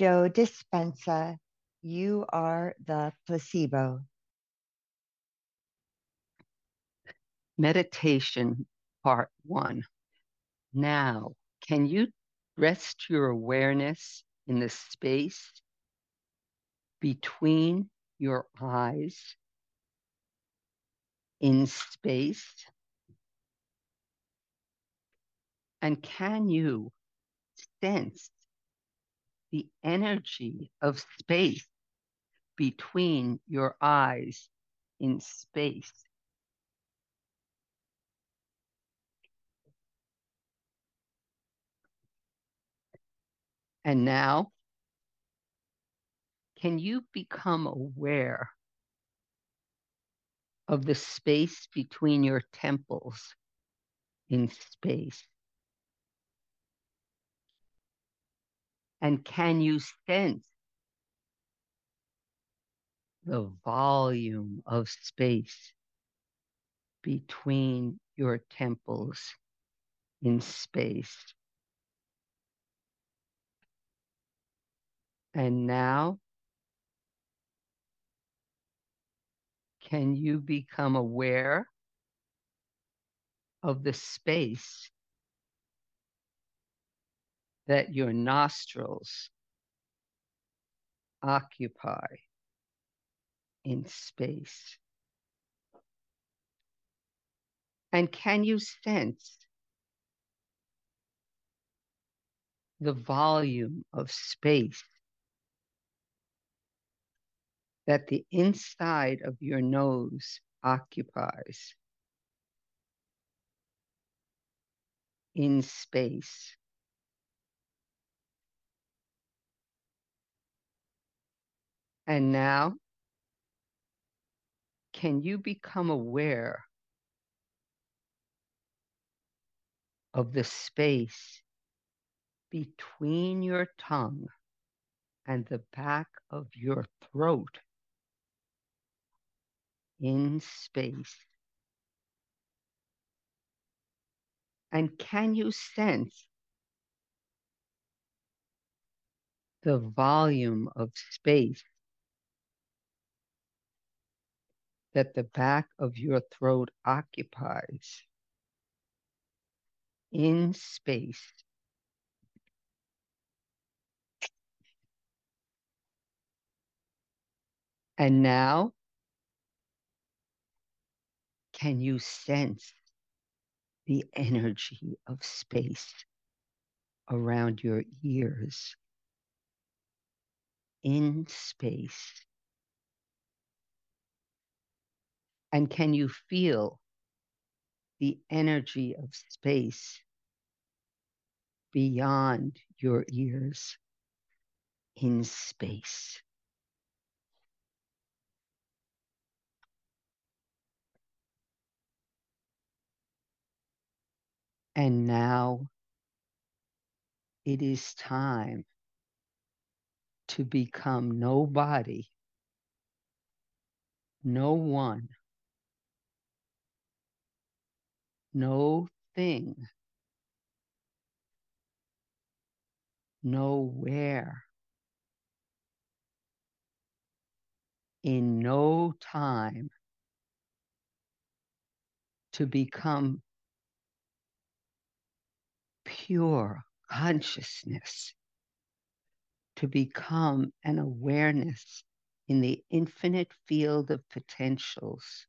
Joe Dispenza, you are the placebo. Meditation Part 1. Now, can you rest your awareness in the space between your eyes in space? And can you sense the energy of space between your eyes in space? And now, can you become aware of the space between your temples in space? And can you sense the volume of space between your temples in space? And now, can you become aware of the space that your nostrils occupy in space? And can you sense the volume of space that the inside of your nose occupies in space. And now, can you become aware of the space between your tongue and the back of your throat in space? And can you sense the volume of space that the back of your throat occupies in space? And now can you sense the energy of space around your ears in space? And can you feel the energy of space beyond your ears in space? And now it is time to become nobody, no one, no thing, nowhere, in no time. To become pure consciousness, to become an awareness in the infinite field of potentials,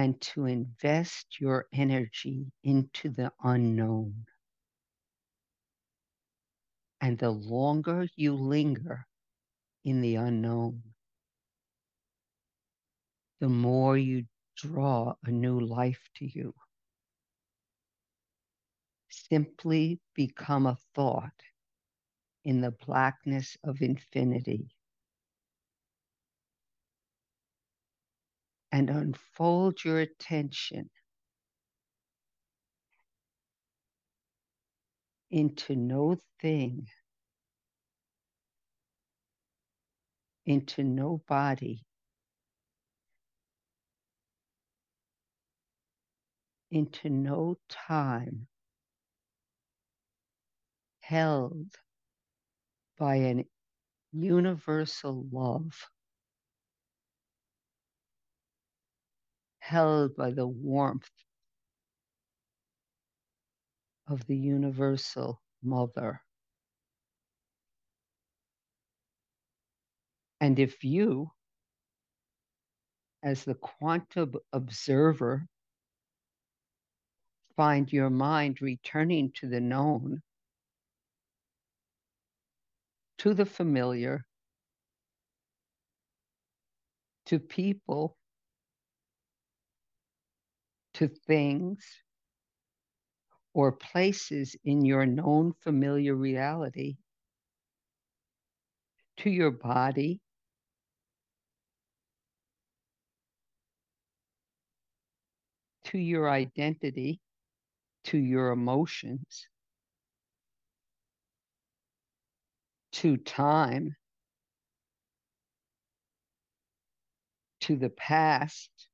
and to invest your energy into the unknown. And the longer you linger in the unknown, the more you draw a new life to you simply become a thought in the blackness of infinity and unfold your attention into no thing, into no body, into no time held by an universal love held by the warmth of the universal mother. And if you, as the quantum observer, find your mind returning to the known, to the familiar, to people, to things, or places in your known familiar reality, to your body, to your identity, to your emotions, to time, to the past,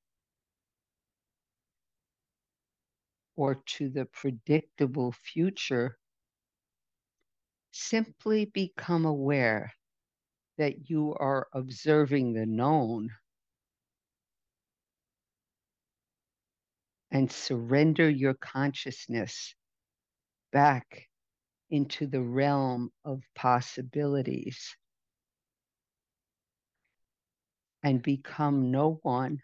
or to the predictable future, simply become aware that you are observing the known and surrender your consciousness back into the realm of possibilities and become no one.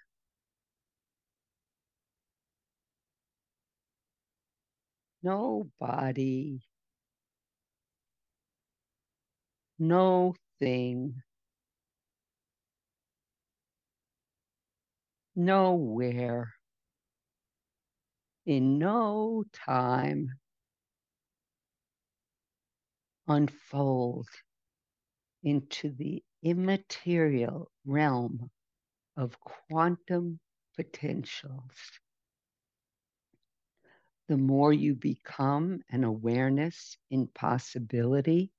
No body, no thing, nowhere. In no time. Unfold into the immaterial realm of quantum potentials. The more you become an awareness in possibility,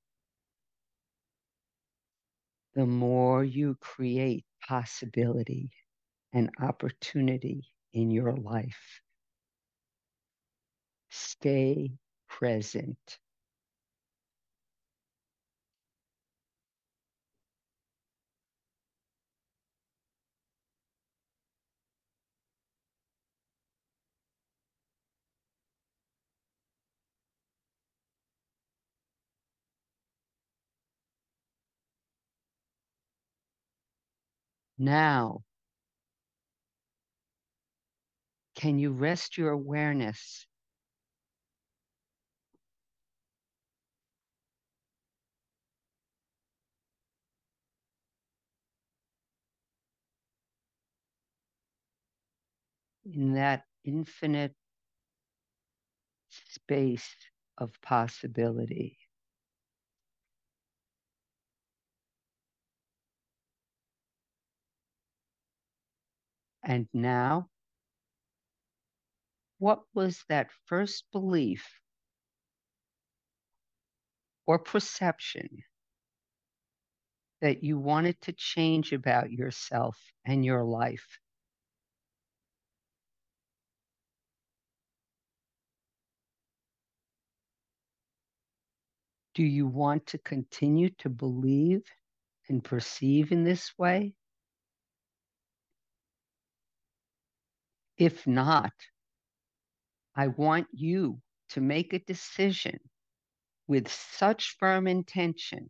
the more you create possibility and opportunity in your life. Stay present. Now, can you rest your awareness in that infinite space of possibility. And now, what was that first belief or perception that you wanted to change about yourself and your life? Do you want to continue to believe and perceive in this way? If not, I want you to make a decision with such firm intention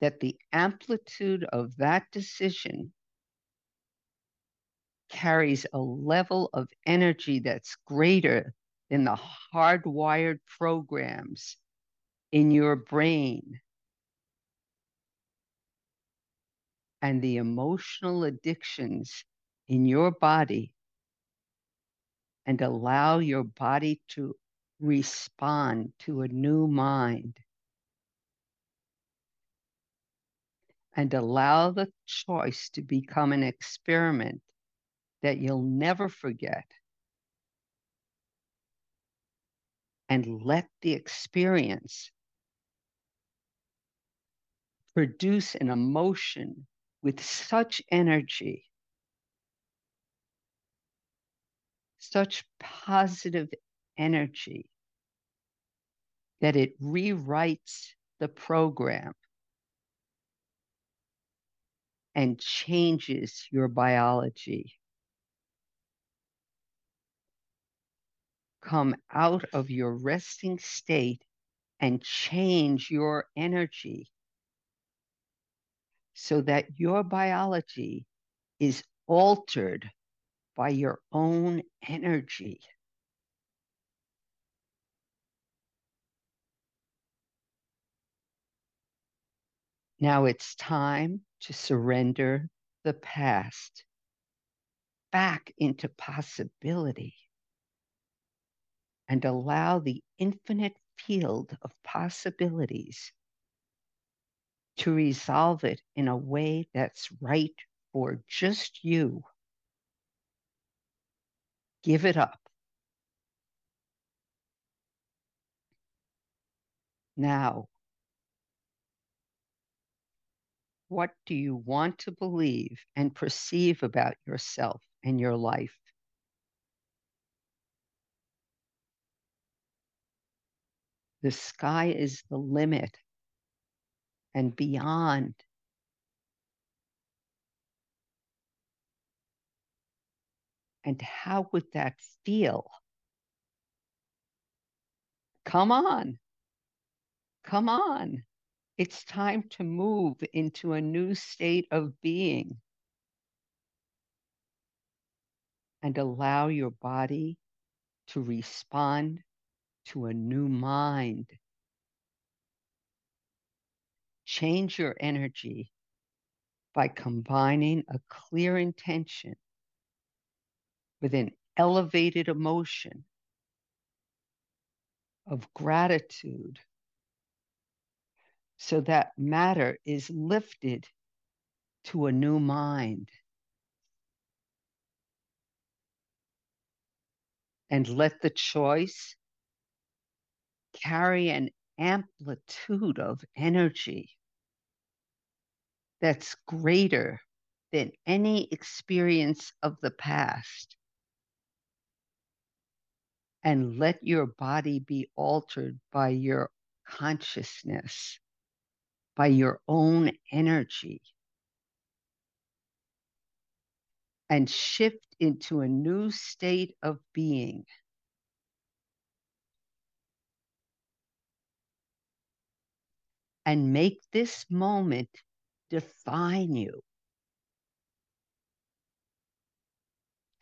that the amplitude of that decision carries a level of energy that's greater than the hardwired programs in your brain. And the emotional addictions in your body and allow your body to respond to a new mind. And allow the choice to become an experiment that you'll never forget. And let the experience produce an emotion with such energy, such positive energy, that it rewrites the program and changes your biology. Come out of your resting state and change your energy so that your biology is altered by your own energy. Now it's time to surrender the past back into possibility and allow the infinite field of possibilities to resolve it in a way that's right for just you. Give it up. Now, what do you want to believe and perceive about yourself and your life? The sky is the limit and beyond. And how would that feel? Come on. Come on. It's time to move into a new state of being and allow your body to respond to a new mind. Change your energy by combining a clear intention with an elevated emotion of gratitude so that matter is lifted to a new mind. And let the choice carry an amplitude of energy that's greater than any experience of the past. And let your body be altered by your consciousness by your own energy and shift into a new state of being. And make this moment define you.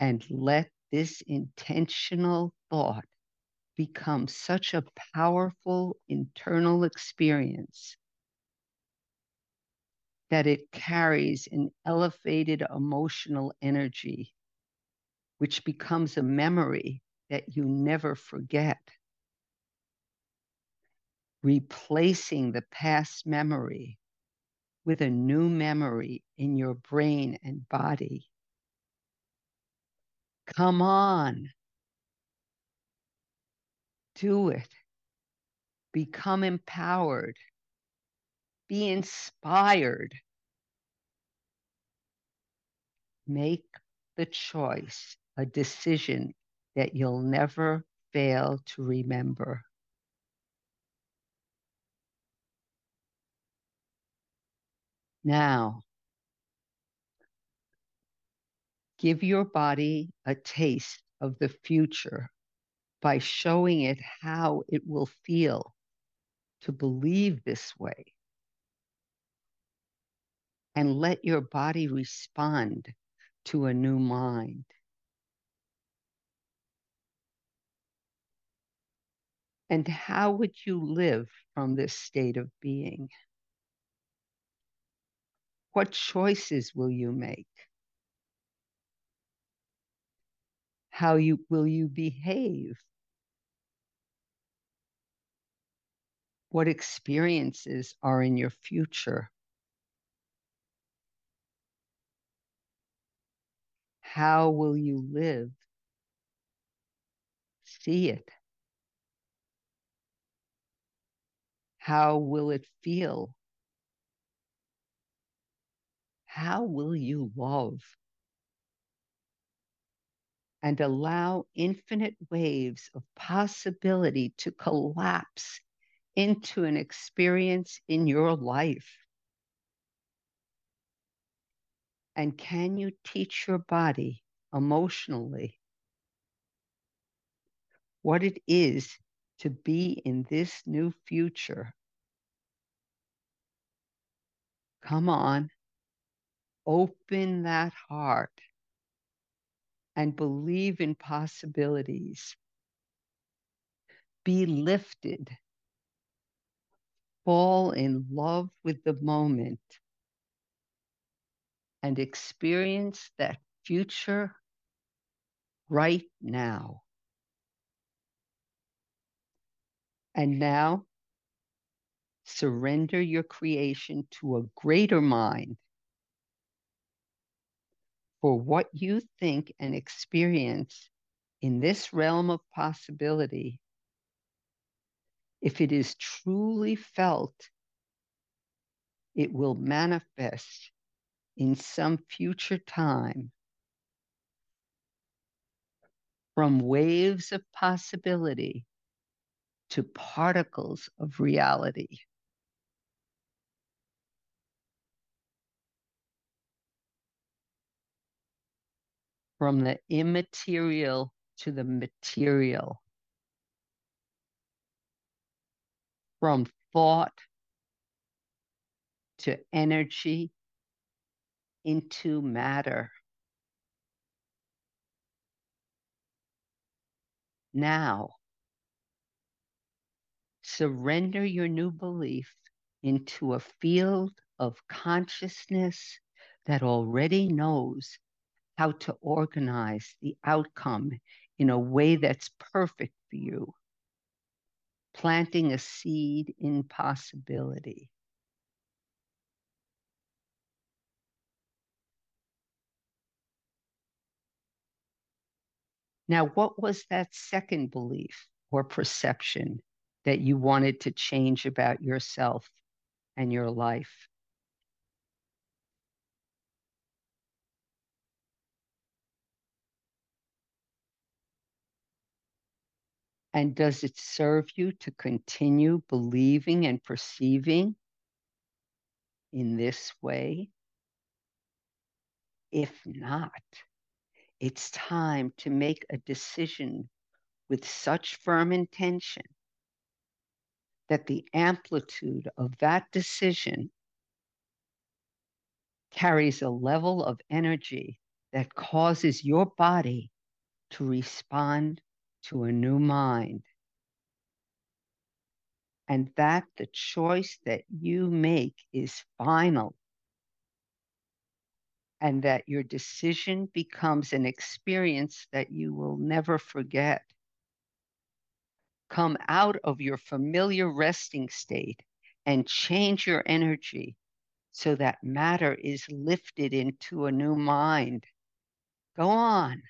And let this intentional thought becomes such a powerful internal experience that it carries an elevated emotional energy, which becomes a memory that you never forget. Replacing the past memory with a new memory in your brain and body. Come on. Do it. Become empowered be inspired. Make the choice, a decision that you'll never fail to remember. Now, give your body a taste of the future by showing it how it will feel to believe this way and let your body respond to a new mind. And how would you live from this state of being? What choices will you make? How you, will you behave? What experiences are in your future? How will you live? See it. How will it feel? How will you love? And allow infinite waves of possibility to collapse into an experience in your life? And can you teach your body emotionally what it is to be in this new future? Come on, open that heart and believe in possibilities. Be lifted. Fall in love with the moment and experience that future right now. And now, surrender your creation to a greater mind for what you think and experience in this realm of possibility, if it is truly felt, it will manifest in some future time from waves of possibility to particles of reality. From the immaterial to the material. From thought to energy into matter. Now, surrender your new belief into a field of consciousness that already knows how to organize the outcome in a way that's perfect for you, planting a seed in possibility. Now, what was that second belief or perception that you wanted to change about yourself and your life? And does it serve you to continue believing and perceiving in this way? If not, it's time to make a decision with such firm intention that the amplitude of that decision carries a level of energy that causes your body to respond to a new mind. And that the choice that you make is final and that your decision becomes an experience that you will never forget. Come out of your familiar resting state and change your energy so that matter is lifted into a new mind. Go on.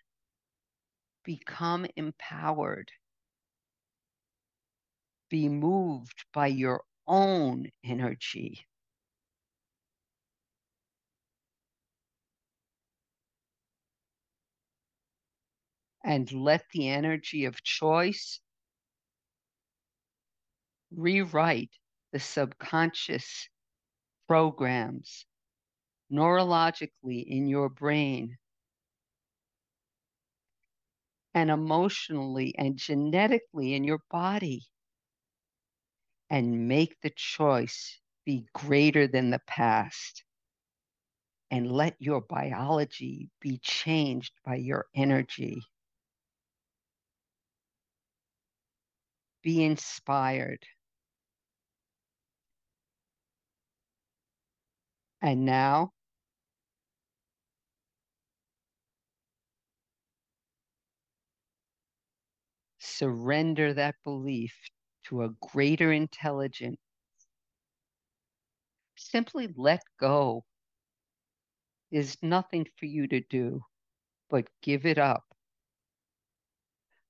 Become empowered. Be moved by your own energy. and let the energy of choice rewrite the subconscious programs neurologically in your brain and emotionally and genetically in your body and make the choice be greater than the past and let your biology be changed by your energy. be inspired. And now, surrender that belief to a greater intelligence. Simply let go. There's nothing for you to do but give it up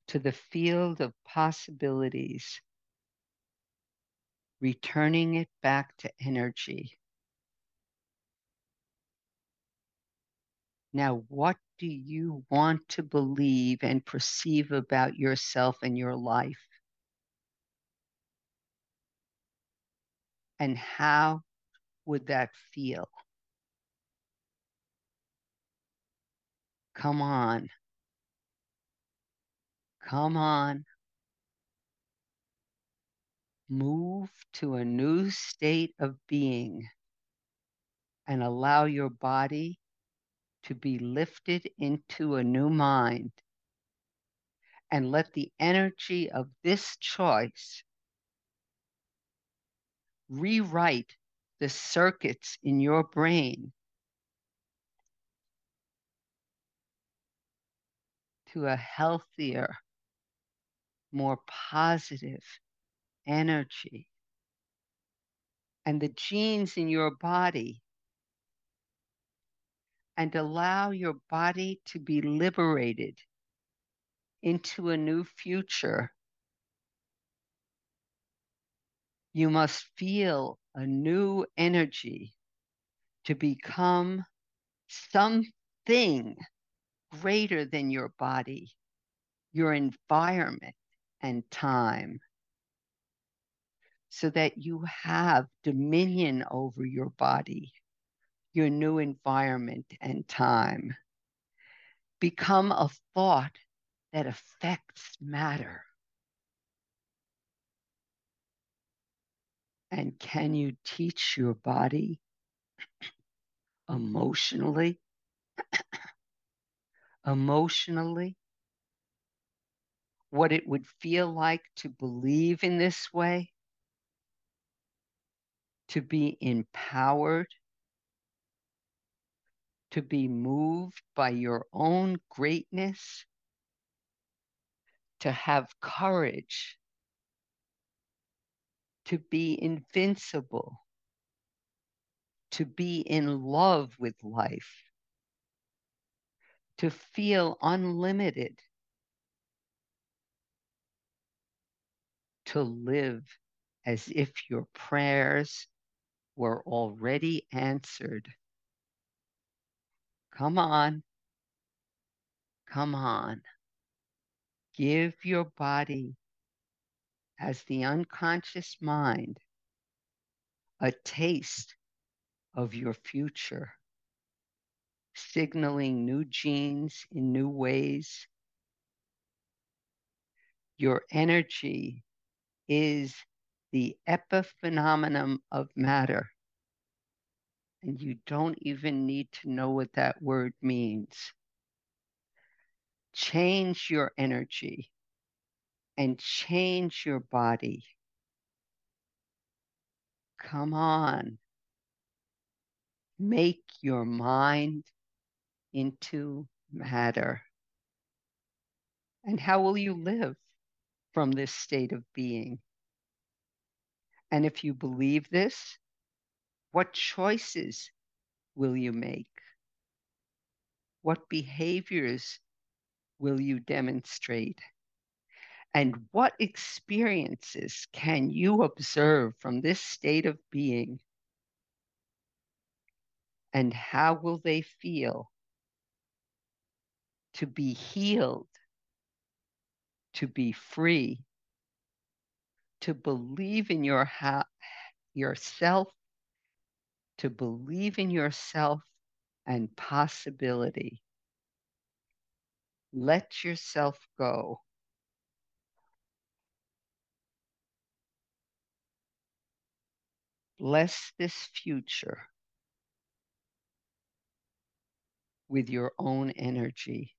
to the field of possibilities, returning it back to energy. Now, what do you want to believe and perceive about yourself and your life? And how would that feel? Come on. Come on. Move to a new state of being and allow your body to be lifted into a new mind. And let the energy of this choice rewrite the circuits in your brain to a healthier, more positive energy. And the genes in your body and allow your body to be liberated into a new future. You must feel a new energy to become something greater than your body, your environment, and time, so that you have dominion over your body your new environment and time. Become a thought that affects matter. And can you teach your body emotionally? emotionally? What it would feel like to believe in this way? To be empowered? To be moved by your own greatness, to have courage, to be invincible, to be in love with life, to feel unlimited, to live as if your prayers were already answered. Come on. Come on. Give your body, as the unconscious mind, a taste of your future, signaling new genes in new ways. Your energy is the epiphenomenon of matter and you don't even need to know what that word means. Change your energy and change your body. Come on. Make your mind into matter. And how will you live from this state of being? And if you believe this, what choices will you make? What behaviors will you demonstrate? And what experiences can you observe from this state of being? And how will they feel to be healed, to be free, to believe in your ha- yourself to believe in yourself and possibility. Let yourself go. Bless this future with your own energy.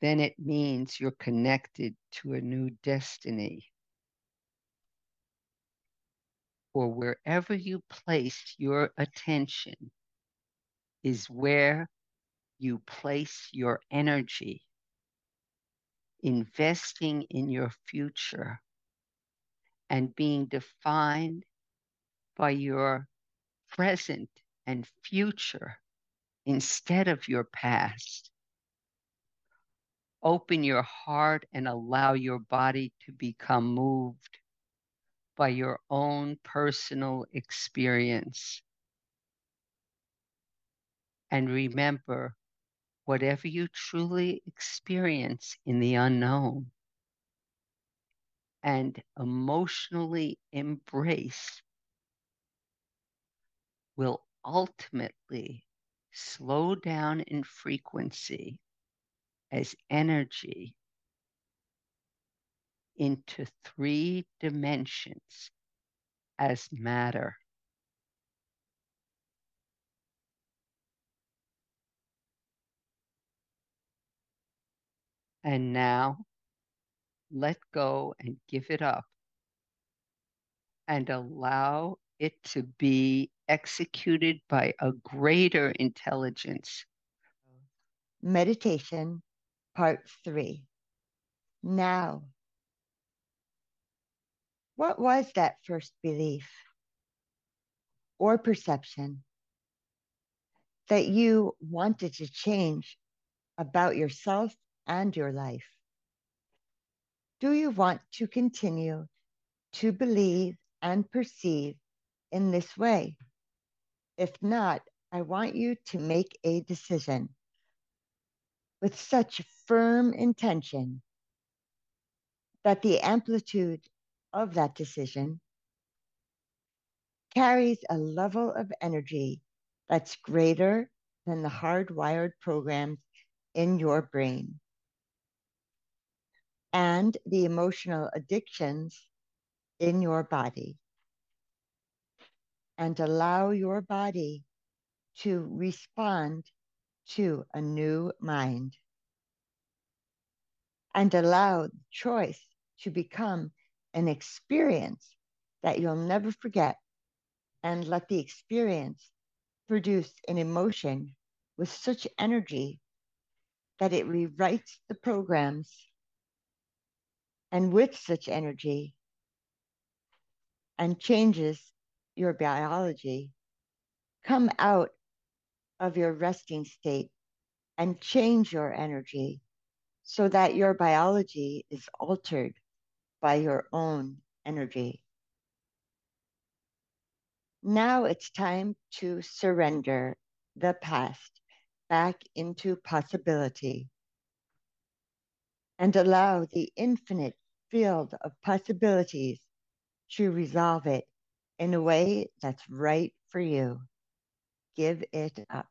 Then it means you're connected to a new destiny or wherever you place your attention is where you place your energy, investing in your future and being defined by your present and future instead of your past. Open your heart and allow your body to become moved by your own personal experience. And remember, whatever you truly experience in the unknown and emotionally embrace will ultimately slow down in frequency as energy into three dimensions as matter. And now let go and give it up and allow it to be executed by a greater intelligence. Meditation, part three. Now, what was that first belief or perception that you wanted to change about yourself and your life? Do you want to continue to believe and perceive in this way? If not, I want you to make a decision with such firm intention that the amplitude of that decision carries a level of energy that's greater than the hardwired programs in your brain. And the emotional addictions in your body. And allow your body to respond to a new mind. And allow choice to become an experience that you'll never forget and let the experience produce an emotion with such energy that it rewrites the programs and with such energy and changes your biology, come out of your resting state and change your energy so that your biology is altered by your own energy. Now it's time to surrender the past back into possibility and allow the infinite field of possibilities to resolve it in a way that's right for you. Give it up.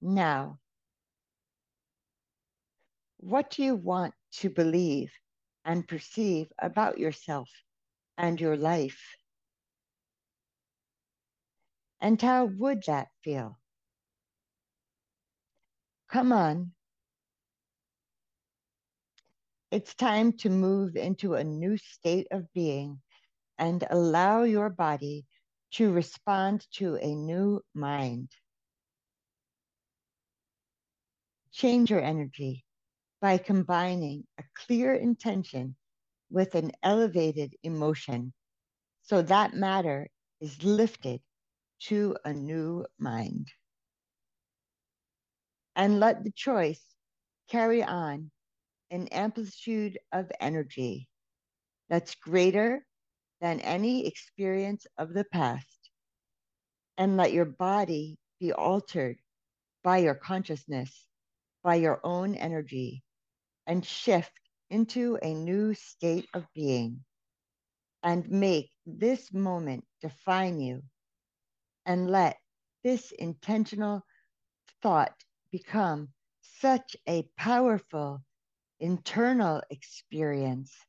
Now, what do you want to believe and perceive about yourself and your life? And how would that feel? Come on. It's time to move into a new state of being and allow your body to respond to a new mind. Change your energy by combining a clear intention with an elevated emotion so that matter is lifted to a new mind. And let the choice carry on an amplitude of energy that's greater than any experience of the past. And let your body be altered by your consciousness, by your own energy, and shift into a new state of being and make this moment define you and let this intentional thought become such a powerful internal experience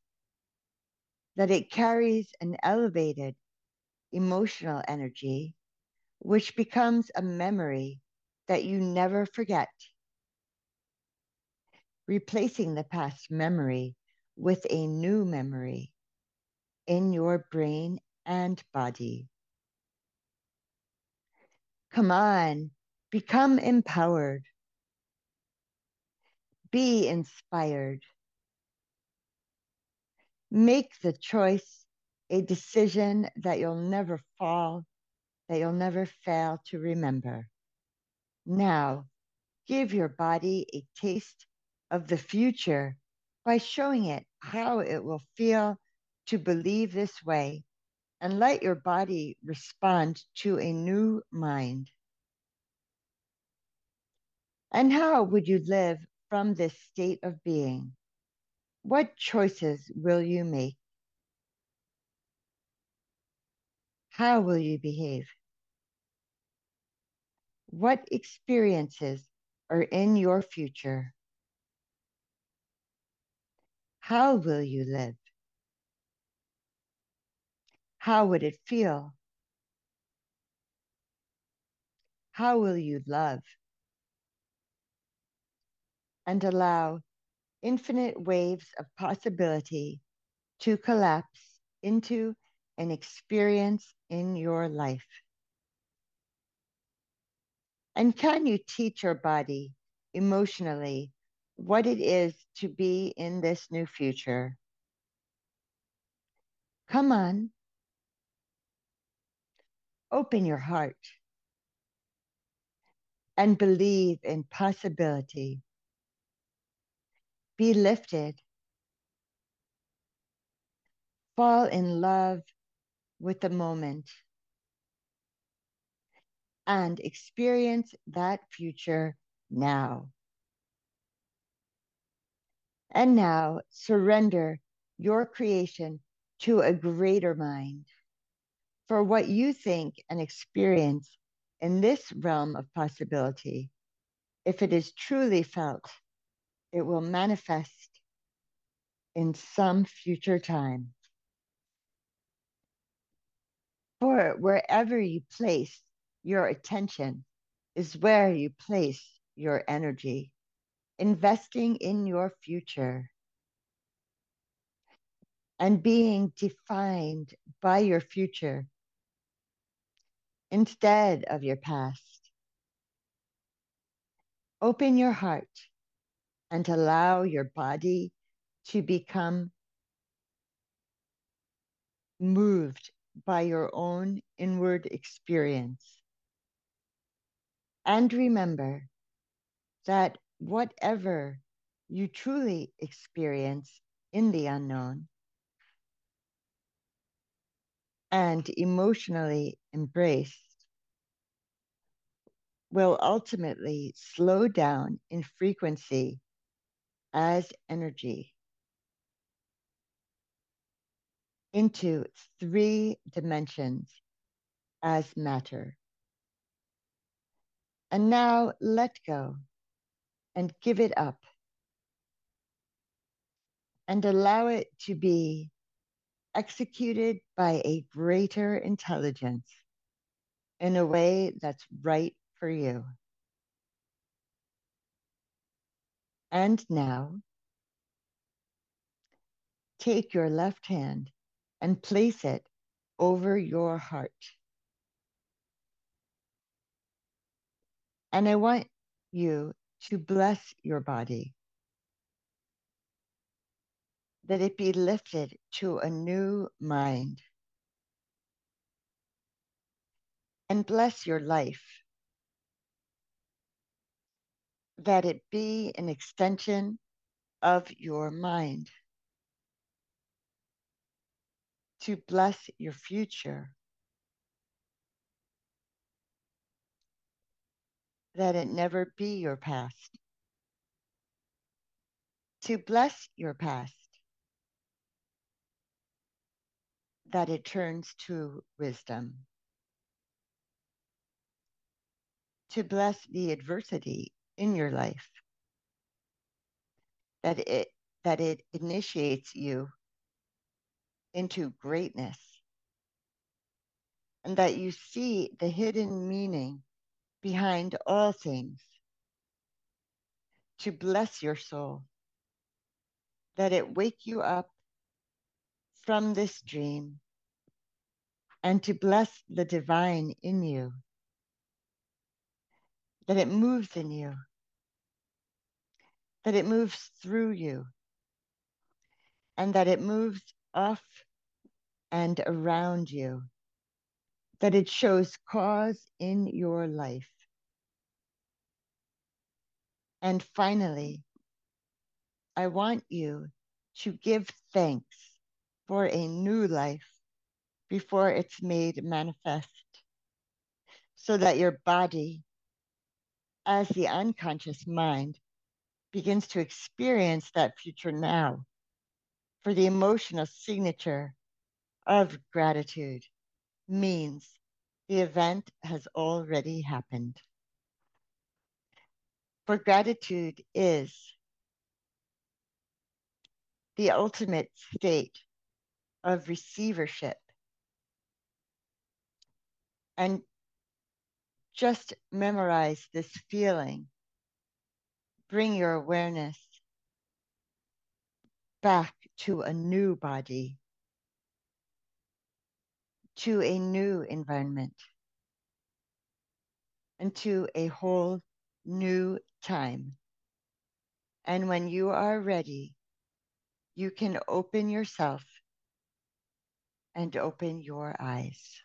that it carries an elevated emotional energy, which becomes a memory that you never forget replacing the past memory with a new memory in your brain and body. Come on, become empowered. Be inspired. Make the choice a decision that you'll never fall, that you'll never fail to remember. Now, give your body a taste of the future by showing it how it will feel to believe this way and let your body respond to a new mind. And how would you live from this state of being? What choices will you make? How will you behave? What experiences are in your future? How will you live? How would it feel? How will you love? And allow infinite waves of possibility to collapse into an experience in your life. And can you teach your body emotionally what it is to be in this new future? Come on. Open your heart and believe in possibility. Be lifted. Fall in love with the moment and experience that future now. And now surrender your creation to a greater mind. For what you think and experience in this realm of possibility, if it is truly felt, it will manifest in some future time. For wherever you place your attention is where you place your energy, investing in your future and being defined by your future instead of your past. Open your heart and allow your body to become moved by your own inward experience. And remember that whatever you truly experience in the unknown and emotionally embraced will ultimately slow down in frequency as energy into three dimensions as matter. And now let go and give it up and allow it to be executed by a greater intelligence in a way that's right for you. And now, take your left hand and place it over your heart. And I want you to bless your body, that it be lifted to a new mind. And bless your life, that it be an extension of your mind. To bless your future, that it never be your past. To bless your past, that it turns to wisdom. To bless the adversity in your life, that it that it initiates you into greatness and that you see the hidden meaning behind all things, to bless your soul, that it wake you up from this dream, and to bless the divine in you, that it moves in you, that it moves through you, and that it moves off and around you, that it shows cause in your life. And finally, I want you to give thanks for a new life before it's made manifest, so that your body, as the unconscious mind, begins to experience that future now for the emotional signature of gratitude means the event has already happened. For gratitude is the ultimate state of receivership. And just memorize this feeling. Bring your awareness back to a new body, to a new environment, and to a whole new time. And when you are ready, you can open yourself and open your eyes.